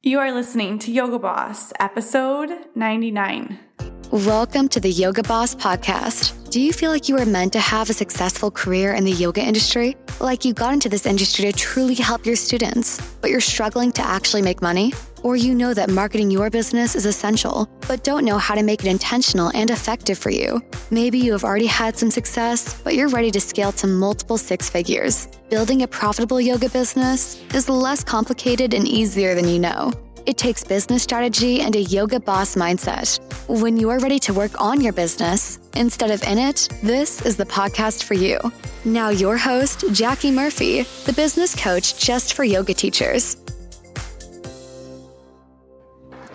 You are listening to Yoga Boss, episode 99. Welcome to the Yoga Boss podcast. Do you feel like you were meant to have a successful career in the yoga industry? Like you got into this industry to truly help your students, but you're struggling to actually make money? Or you know that marketing your business is essential, but don't know how to make it intentional and effective for you. Maybe you have already had some success, but you're ready to scale to multiple six figures. Building a profitable yoga business is less complicated and easier than you know. It takes business strategy and a yoga boss mindset. When you are ready to work on your business instead of in it, this is the podcast for you. Now, your host, Jackie Murphy, the business coach just for yoga teachers.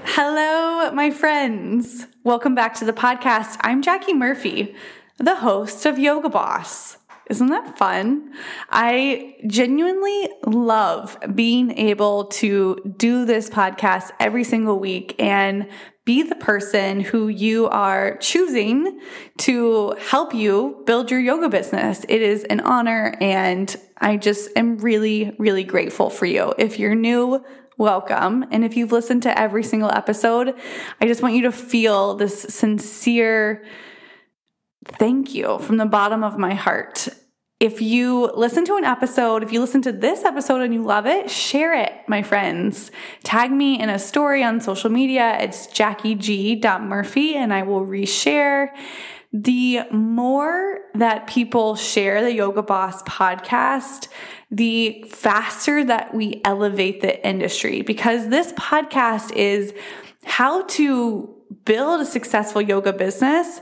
Hello, my friends. Welcome back to the podcast. I'm Jackie Murphy, the host of Yoga Boss. Isn't that fun? I genuinely love being able to do this podcast every single week and be the person who you are choosing to help you build your yoga business. It is an honor and I just am really, really grateful for you. If you're new, welcome. And if you've listened to every single episode, I just want you to feel this sincere thank you from the bottom of my heart. If you listen to an episode, if you listen to this episode and you love it, share it, my friends. Tag me in a story on social media. It's jackieg.murphy and I will reshare. The more that people share the Yoga Boss podcast, the faster that we elevate the industry because this podcast is how to build a successful yoga business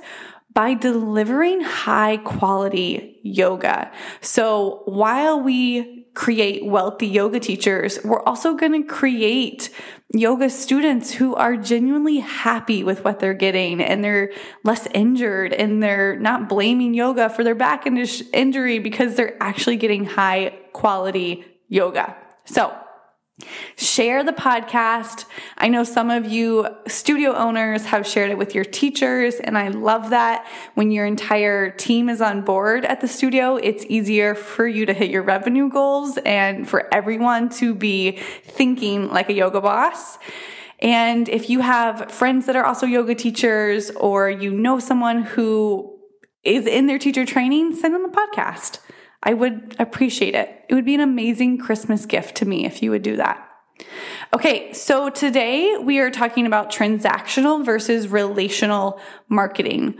by delivering high quality yoga. So while we create wealthy yoga teachers, we're also going to create yoga students who are genuinely happy with what they're getting and they're less injured and they're not blaming yoga for their back injury because they're actually getting high quality yoga. So Share the podcast. I know some of you studio owners have shared it with your teachers, and I love that. When your entire team is on board at the studio, it's easier for you to hit your revenue goals and for everyone to be thinking like a yoga boss. And if you have friends that are also yoga teachers, or you know someone who is in their teacher training, send them a podcast. I would appreciate it. It would be an amazing Christmas gift to me if you would do that. Okay, so today we are talking about transactional versus relational marketing.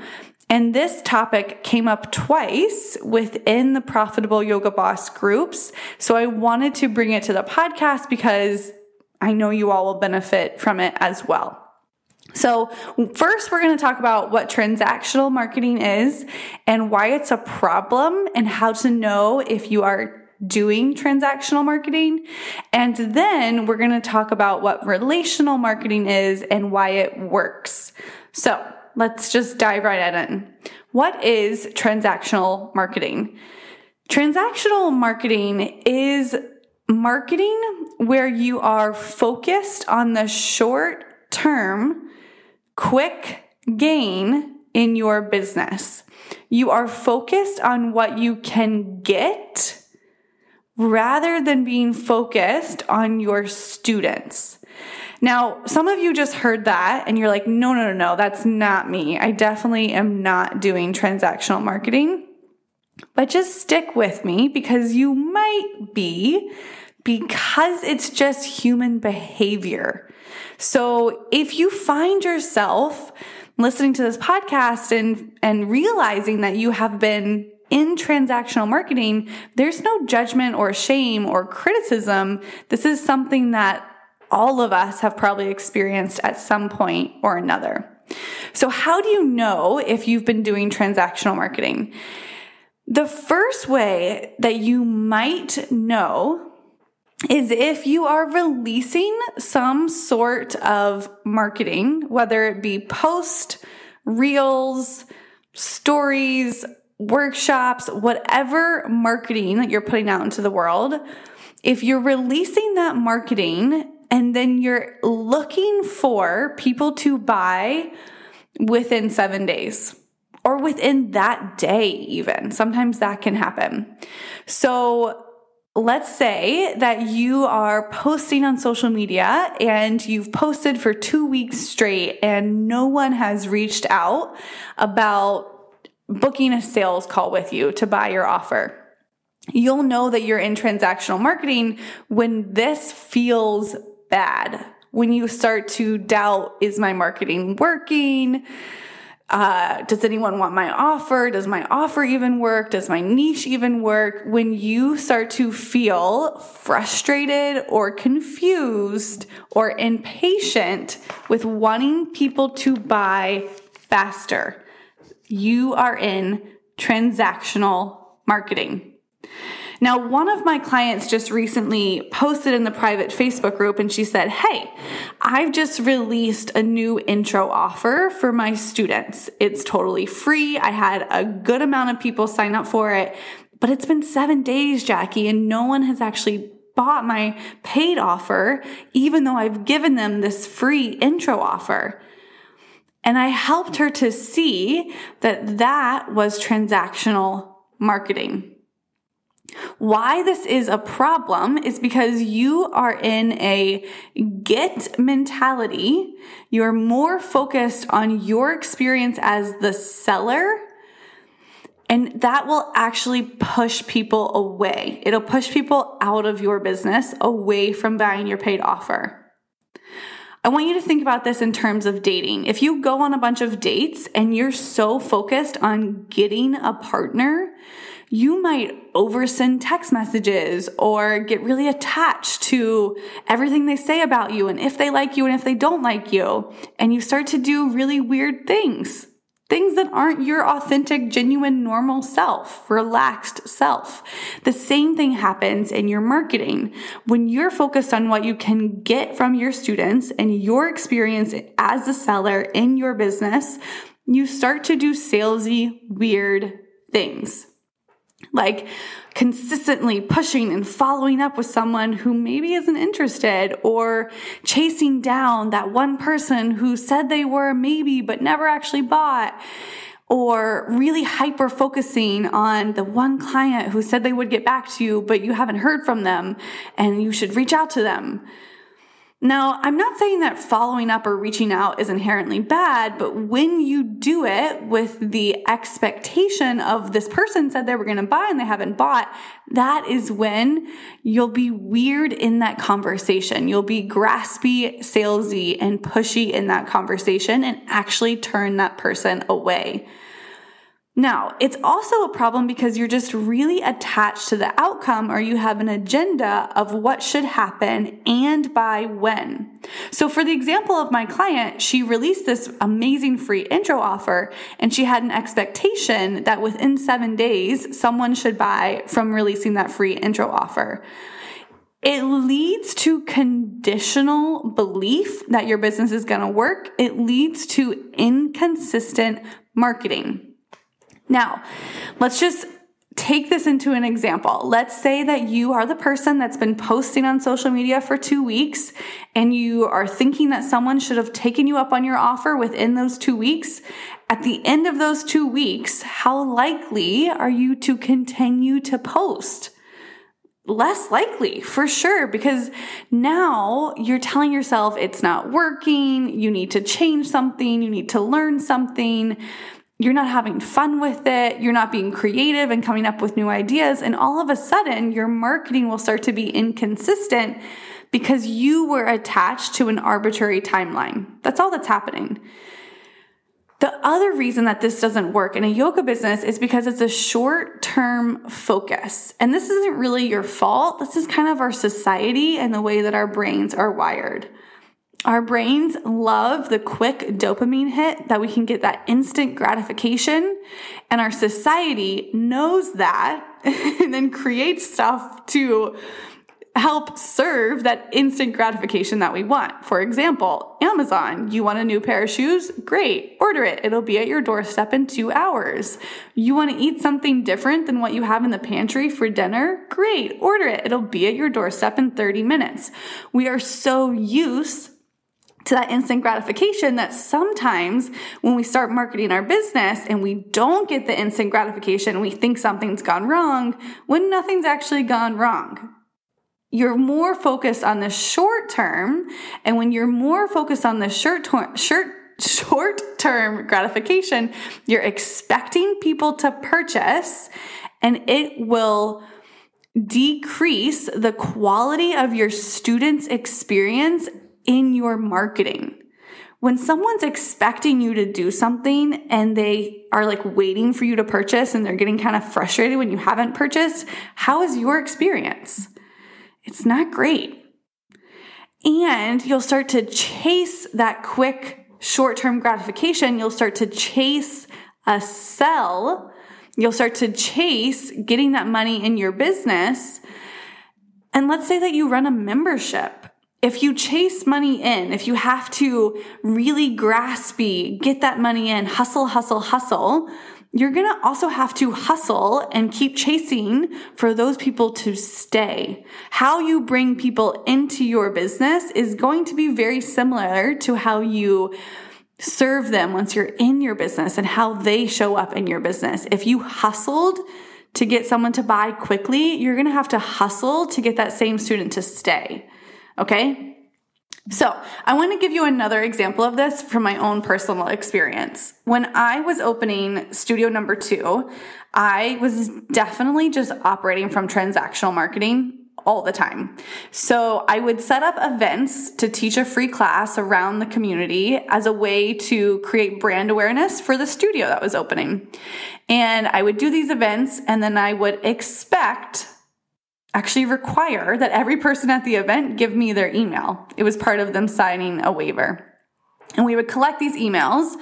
And this topic came up twice within the Profitable Yoga Boss groups. So I wanted to bring it to the podcast because I know you all will benefit from it as well. So, first, we're going to talk about what transactional marketing is and why it's a problem and how to know if you are doing transactional marketing. And then we're going to talk about what relational marketing is and why it works. So, let's just dive right in. What is transactional marketing? Transactional marketing is marketing where you are focused on the short term quick gain in your business. You are focused on what you can get rather than being focused on your students. Now, some of you just heard that and you're like, no, no, no, no, that's not me. I definitely am not doing transactional marketing. But just stick with me because you might be, because it's just human behavior. So if you find yourself listening to this podcast and, and realizing that you have been in transactional marketing, there's no judgment or shame or criticism. This is something that all of us have probably experienced at some point or another. So, how do you know if you've been doing transactional marketing? The first way that you might know is if you are releasing some sort of marketing, whether it be post, reels, stories, workshops, whatever marketing that you're putting out into the world, if you're releasing that marketing and then you're looking for people to buy within seven days or within that day, even sometimes that can happen. So, let's say that you are posting on social media and you've posted for two weeks straight and no one has reached out about booking a sales call with you to buy your offer. You'll know that you're in transactional marketing when this feels bad. When you start to doubt, is my marketing working? Uh, does anyone want my offer? Does my offer even work? Does my niche even work? When you start to feel frustrated or confused or impatient with wanting people to buy faster, you are in transactional marketing. Now, one of my clients just recently posted in the private Facebook group and she said, Hey, I've just released a new intro offer for my students. It's totally free. I had a good amount of people sign up for it, but it's been seven days, Jackie, and no one has actually bought my paid offer, even though I've given them this free intro offer. And I helped her to see that that was transactional marketing. Why this is a problem is because you are in a get mentality. You're more focused on your experience as the seller. And that will actually push people away. It'll push people out of your business, away from buying your paid offer. I want you to think about this in terms of dating. If you go on a bunch of dates and you're so focused on getting a partner, you might oversend text messages or get really attached to everything they say about you and if they like you and if they don't like you. And you start to do really weird things. Things that aren't your authentic, genuine, normal self, relaxed self. The same thing happens in your marketing. When you're focused on what you can get from your students and your experience as a seller in your business, you start to do salesy, weird things like consistently pushing and following up with someone who maybe isn't interested or chasing down that one person who said they were maybe but never actually bought or really hyper focusing on the one client who said they would get back to you but you haven't heard from them and you should reach out to them. Now, I'm not saying that following up or reaching out is inherently bad, but when you do it with the expectation of this person said they were going to buy and they haven't bought, that is when you'll be weird in that conversation. You'll be graspy, salesy, and pushy in that conversation and actually turn that person away. Now, it's also a problem because you're just really attached to the outcome or you have an agenda of what should happen and by when. So, for the example of my client, she released this amazing free intro offer and she had an expectation that within seven days, someone should buy from releasing that free intro offer. It leads to conditional belief that your business is going to work. It leads to inconsistent marketing. Now, let's just take this into an example. Let's say that you are the person that's been posting on social media for two weeks and you are thinking that someone should have taken you up on your offer within those two weeks. At the end of those two weeks, how likely are you to continue to post? less likely for sure because now you're telling yourself it's not working, you need to change something, you need to learn something you're not having fun with it, you're not being creative and coming up with new ideas, and all of a sudden your marketing will start to be inconsistent because you were attached to an arbitrary timeline. That's all that's happening. The other reason that this doesn't work in a yoga business is because it's a short term focus. And this isn't really your fault. This is kind of our society and the way that our brains are wired. Our brains love the quick dopamine hit that we can get that instant gratification. And our society knows that and then creates stuff to help serve that instant gratification that we want. For example, Amazon, you want a new pair of shoes? Great, order it. It'll be at your doorstep in two hours. You want to eat something different than what you have in the pantry for dinner? Great, order it. It'll be at your doorstep in 30 minutes. We are so used to that instant gratification that sometimes when we start marketing our business and we don't get the instant gratification, we think something's gone wrong when nothing's actually gone wrong. You're more focused on the short term. And when you're more focused on the short term, short term gratification, you're expecting people to purchase and it will decrease the quality of your students' experience in your marketing. When someone's expecting you to do something and they are like waiting for you to purchase and they're getting kind of frustrated when you haven't purchased, how is your experience? It's not great. And you'll start to chase that quick short term gratification. You'll start to chase a sell. You'll start to chase getting that money in your business. And let's say that you run a membership if you chase money in, if you have to really graspy, get that money in, hustle, hustle, hustle, you're going to also have to hustle and keep chasing for those people to stay. How you bring people into your business is going to be very similar to how you serve them once you're in your business and how they show up in your business. If you hustled to get someone to buy quickly, you're to have to hustle to get that same student to stay. Okay. So, I want to give you another example of this from my own personal experience. When I was opening studio number two, I was definitely just operating from transactional marketing all the time. So I would set up events to teach a free class around the community as a way to create brand awareness for the studio that was opening. And I would do these events and then I would expect actually require that every person at the event give me their email. It was part of them signing a waiver. And we would collect these emails.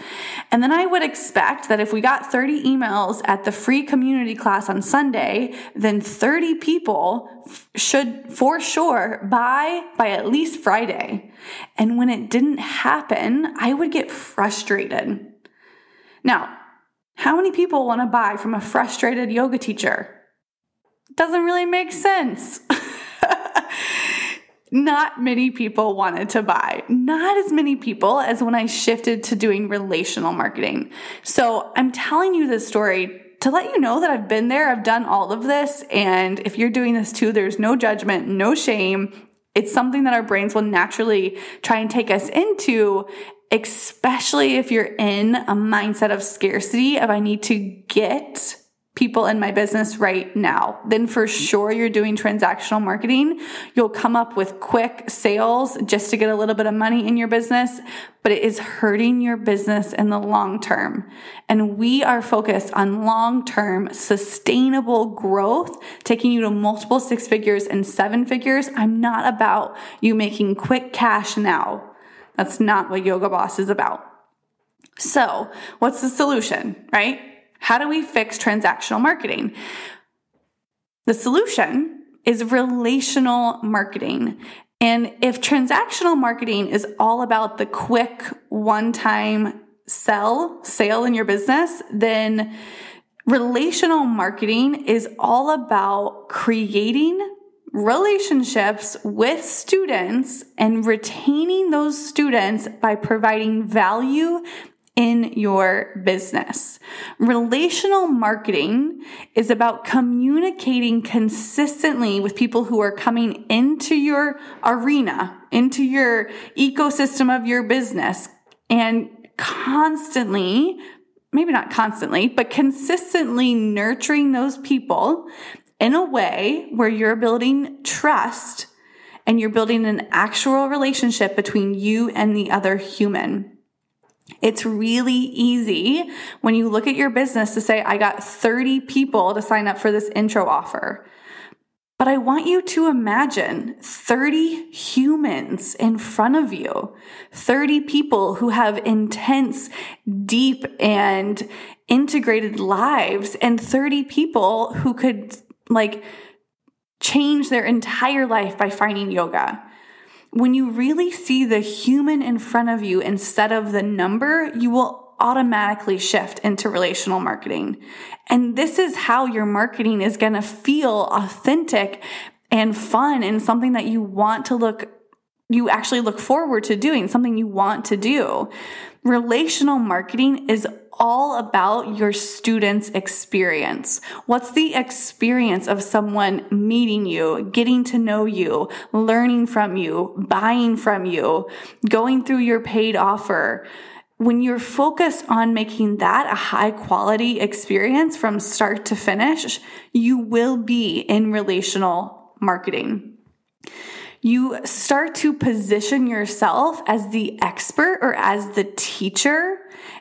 And then I would expect that if we got 30 emails at the free community class on Sunday, then 30 people should for sure buy by at least Friday. And when it didn't happen, I would get frustrated. Now, how many people want to buy from a frustrated yoga teacher? Doesn't really make sense. Not many people wanted to buy. Not as many people as when I shifted to doing relational marketing. So I'm telling you this story to let you know that I've been there, I've done all of this. And if you're doing this too, there's no judgment, no shame. It's something that our brains will naturally try and take us into, especially if you're in a mindset of scarcity of I need to get people in my business right now, then for sure you're doing transactional marketing. You'll come up with quick sales just to get a little bit of money in your business, but it is hurting your business in the long term. And we are focused on long term sustainable growth, taking you to multiple six figures and seven figures. I'm not about you making quick cash now. That's not what Yoga Boss is about. So, what's the solution, right? How do we fix transactional marketing? The solution is relational marketing. And if transactional marketing is all about the quick one time sell, sale in your business, then relational marketing is all about creating relationships with students and retaining those students by providing value in your business. Relational marketing is about communicating consistently with people who are coming into your arena, into your ecosystem of your business, and constantly, maybe not constantly, but consistently nurturing those people in a way where you're building trust and you're building an actual relationship between you and the other human. It's really easy when you look at your business to say, I got 30 people to sign up for this intro offer. But I want you to imagine 30 humans in front of you, 30 people who have intense, deep, and integrated lives, and 30 people who could like change their entire life by finding yoga when you really see the human in front of you instead of the number, you will automatically shift into relational marketing. And this is how your marketing is going to feel authentic and fun and something that you want to look you actually look forward to doing, something you want to do. Relational marketing is all about your student's experience. What's the experience of someone meeting you, getting to know you, learning from you, buying from you, going through your paid offer? When you're focused on making that a high quality experience from start to finish, you will be in relational marketing you start to position yourself as the expert or as the teacher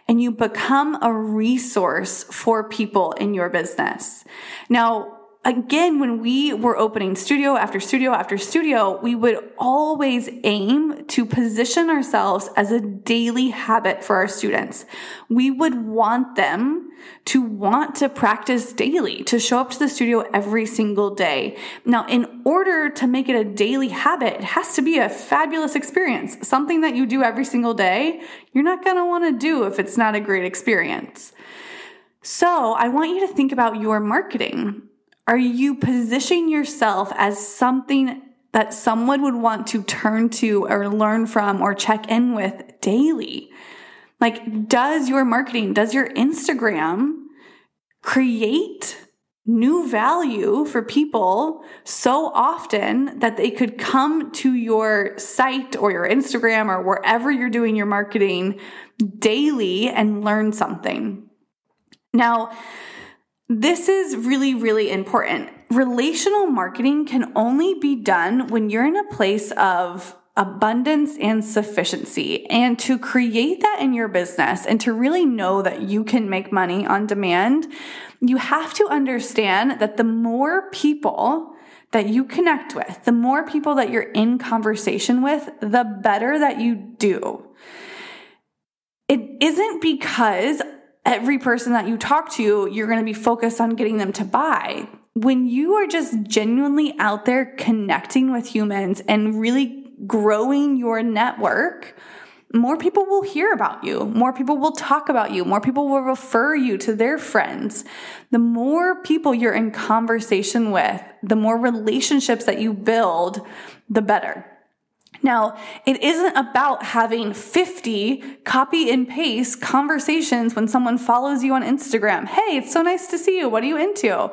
and you become a resource for people in your business. Now, again, when we were opening studio after studio after studio, we would always aim to position ourselves as a daily habit for our students. We would want them to want to practice daily, to show up to the studio every single day. Now, in order to make it a daily habit, it has to be a fabulous experience, something that you do every single day. You're not going to want to do if it's not a great experience. So, I want you to think about your marketing. Are you positioning yourself as something that someone would want to turn to or learn from or check in with daily? Like, does your marketing, does your Instagram create new value for people so often that they could come to your site or your Instagram or wherever you're doing your marketing daily and learn something? Now, this is really, really important. Relational marketing can only be done when you're in a place of abundance and sufficiency. And to create that in your business and to really know that you can make money on demand, you have to understand that the more people that you connect with, the more people that you're in conversation with, the better that you do. It isn't because every person that you talk to, you're going to be focused on getting them to buy. When you are just genuinely out there connecting with humans and really growing your network, more people will hear about you. More people will talk about you. More people will refer you to their friends. The more people you're in conversation with, the more relationships that you build, the better. Now, it isn't about having 50 copy and paste conversations when someone follows you on Instagram. Hey, it's so nice to see you. What are you into?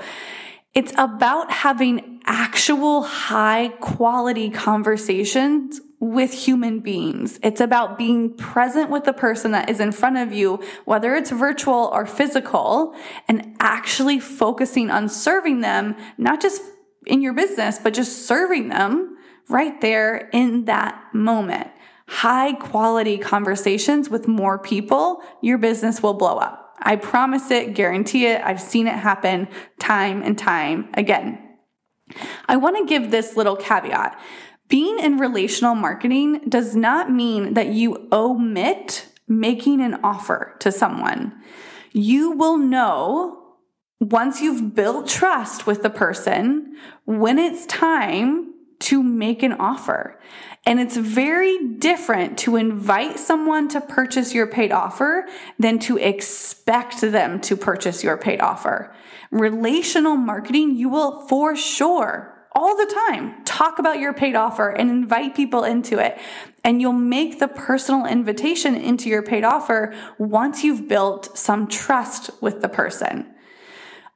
It's about having actual high quality conversations with human beings. It's about being present with the person that is in front of you, whether it's virtual or physical, and actually focusing on serving them, not just in your business, but just serving them right there in that moment. High quality conversations with more people, your business will blow up. I promise it, guarantee it. I've seen it happen time and time again. I want to give this little caveat. Being in relational marketing does not mean that you omit making an offer to someone. You will know once you've built trust with the person when it's time to make an offer. And it's very different to invite someone to purchase your paid offer than to expect them to purchase your paid offer. Relational marketing, you will for sure all the time talk about your paid offer and invite people into it. And you'll make the personal invitation into your paid offer once you've built some trust with the person.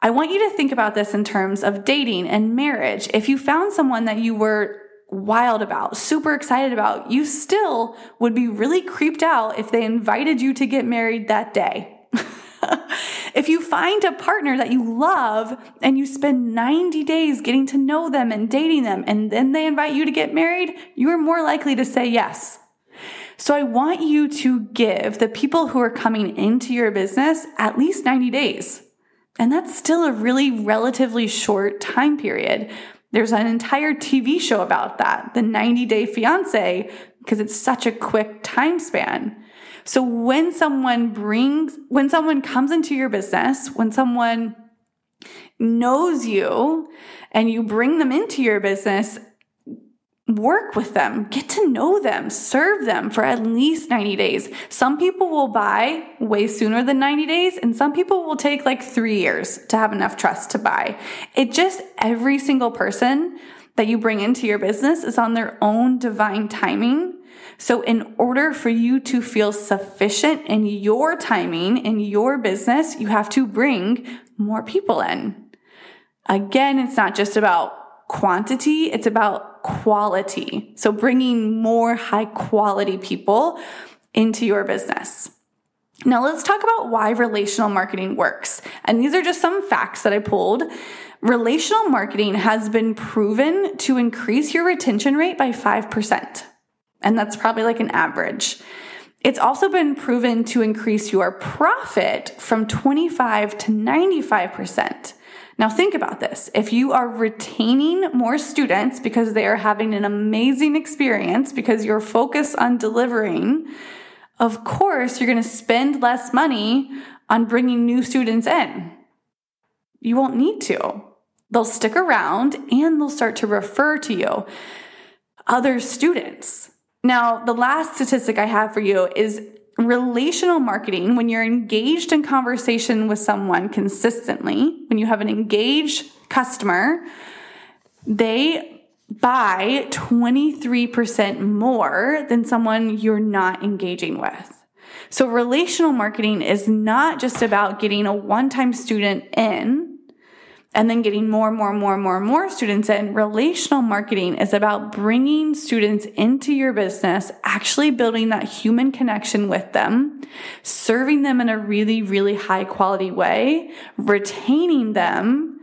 I want you to think about this in terms of dating and marriage. If you found someone that you were wild about, super excited about, you still would be really creeped out if they invited you to get married that day. if you find a partner that you love and you spend 90 days getting to know them and dating them, and then they invite you to get married, you are more likely to say yes. So I want you to give the people who are coming into your business at least 90 days. And that's still a really relatively short time period. There's an entire TV show about that, the 90 Day Fiance, because it's such a quick time span. So when someone brings, when someone comes into your business, when someone knows you and you bring them into your business, work with them, get to know them, serve them for at least 90 days. Some people will buy way sooner than 90 days, and some people will take like three years to have enough trust to buy. It just, every single person that you bring into your business is on their own divine timing. So, in order for you to feel sufficient in your timing in your business, you have to bring more people in. Again, it's not just about quantity, it's about quality. So, bringing more high quality people into your business. Now, let's talk about why relational marketing works. And these are just some facts that I pulled. Relational marketing has been proven to increase your retention rate by 5%. And that's probably like an average. It's also been proven to increase your profit from 25 to 95%. Now, think about this. If you are retaining more students because they are having an amazing experience because you're focused on delivering, of course, you're going to spend less money on bringing new students in. You won't need to. They'll stick around and they'll start to refer to you other students. Now, the last statistic I have for you is relational marketing. When you're engaged in conversation with someone consistently, when you have an engaged customer, they buy 23% more than someone you're not engaging with. So, relational marketing is not just about getting a one time student in and then getting more and more and more and more and more students in. Relational marketing is about bringing students into your business, actually building that human connection with them, serving them in a really, really high quality way, retaining them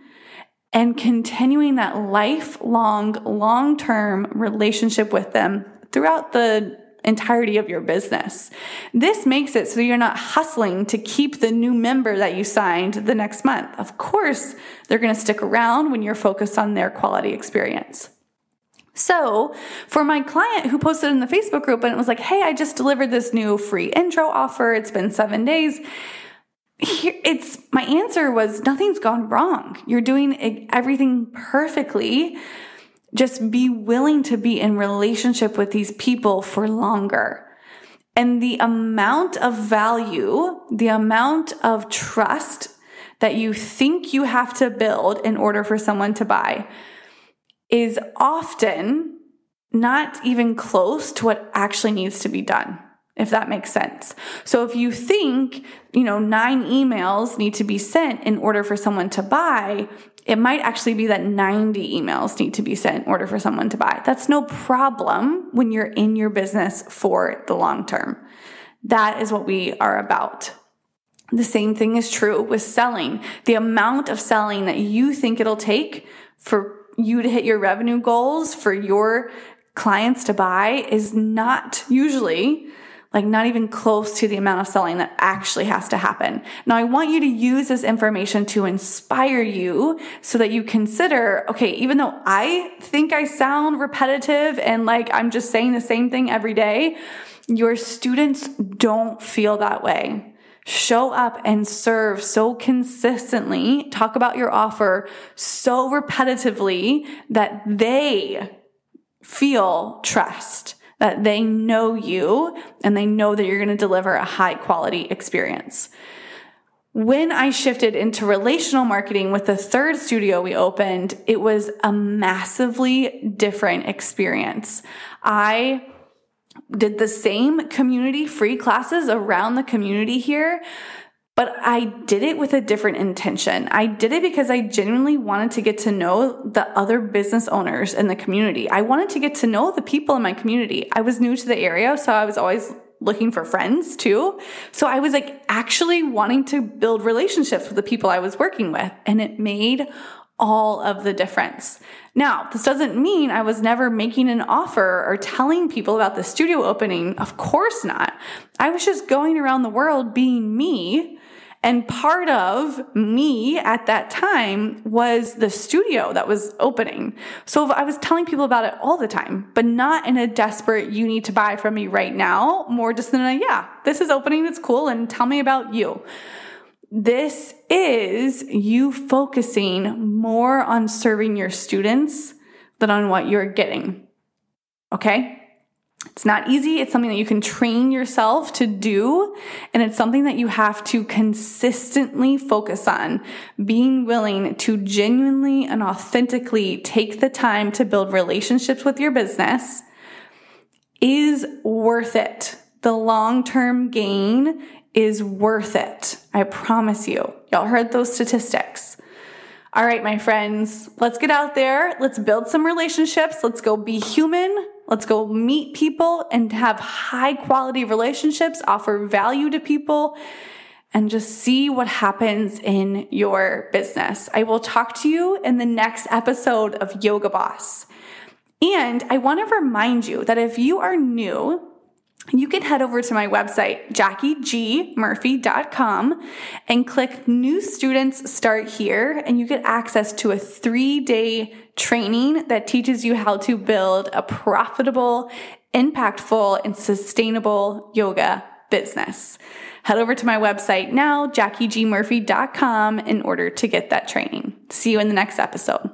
and continuing that lifelong, long term relationship with them throughout the entirety of your business. This makes it so you're not hustling to keep the new member that you signed the next month. Of course, they're going to stick around when you're focused on their quality experience. So, for my client who posted in the Facebook group and it was like, hey, I just delivered this new free intro offer, it's been seven days here it's my answer was nothing's gone wrong. You're doing everything perfectly. Just be willing to be in relationship with these people for longer. And the amount of value, the amount of trust that you think you have to build in order for someone to buy is often not even close to what actually needs to be done if that makes sense. So if you think, you know, nine emails need to be sent in order for someone to buy, it might actually be that 90 emails need to be sent in order for someone to buy. That's no problem when you're in your business for the long term. That is what we are about. The same thing is true with selling. The amount of selling that you think it'll take for you to hit your revenue goals, for your clients to buy is not usually like not even close to the amount of selling that actually has to happen. Now, I want you to use this information to inspire you so that you consider, okay, even though I think I sound repetitive and like I'm just saying the same thing every day, your students don't feel that way. Show up and serve so consistently, talk about your offer so repetitively that they feel trust that they know you and they know that you're going to deliver a high quality experience. When I shifted into relational marketing with the third studio we opened, it was a massively different experience. I did the same community free classes around the community here, but I did it with a different intention. I did it because I genuinely wanted to get to know the other business owners in the community. I wanted to get to know the people in my community. I was new to the area, so I was always looking for friends too. So I was like actually wanting to build relationships with the people I was working with, and it made all of the difference. Now, this doesn't mean I was never making an offer or telling people about the studio opening. Of course not. I was just going around the world being me and part of me at that time was the studio that was opening. So I was telling people about it all the time, but not in a desperate, you need to buy from me right now, more just in a, yeah, this is opening, it's cool, and tell me about you. This is you focusing more on serving your students than on what you're getting. Okay? It's not easy. It's something that you can train yourself to do. And it's something that you have to consistently focus on. Being willing to genuinely and authentically take the time to build relationships with your business is worth it. The long term gain is worth it. I promise you. Y'all heard those statistics. All right, my friends, let's get out there. Let's build some relationships. Let's go be human. Let's go meet people and have high quality relationships, offer value to people, and just see what happens in your business. I will talk to you in the next episode of Yoga Boss. And I want to remind you that if you are new, you can head over to my website, jackiegmurphy.com, and click New Students Start Here, and you get access to a three day training that teaches you how to build a profitable, impactful, and sustainable yoga business. Head over to my website now, jackiegmurphy.com, in order to get that training. See you in the next episode.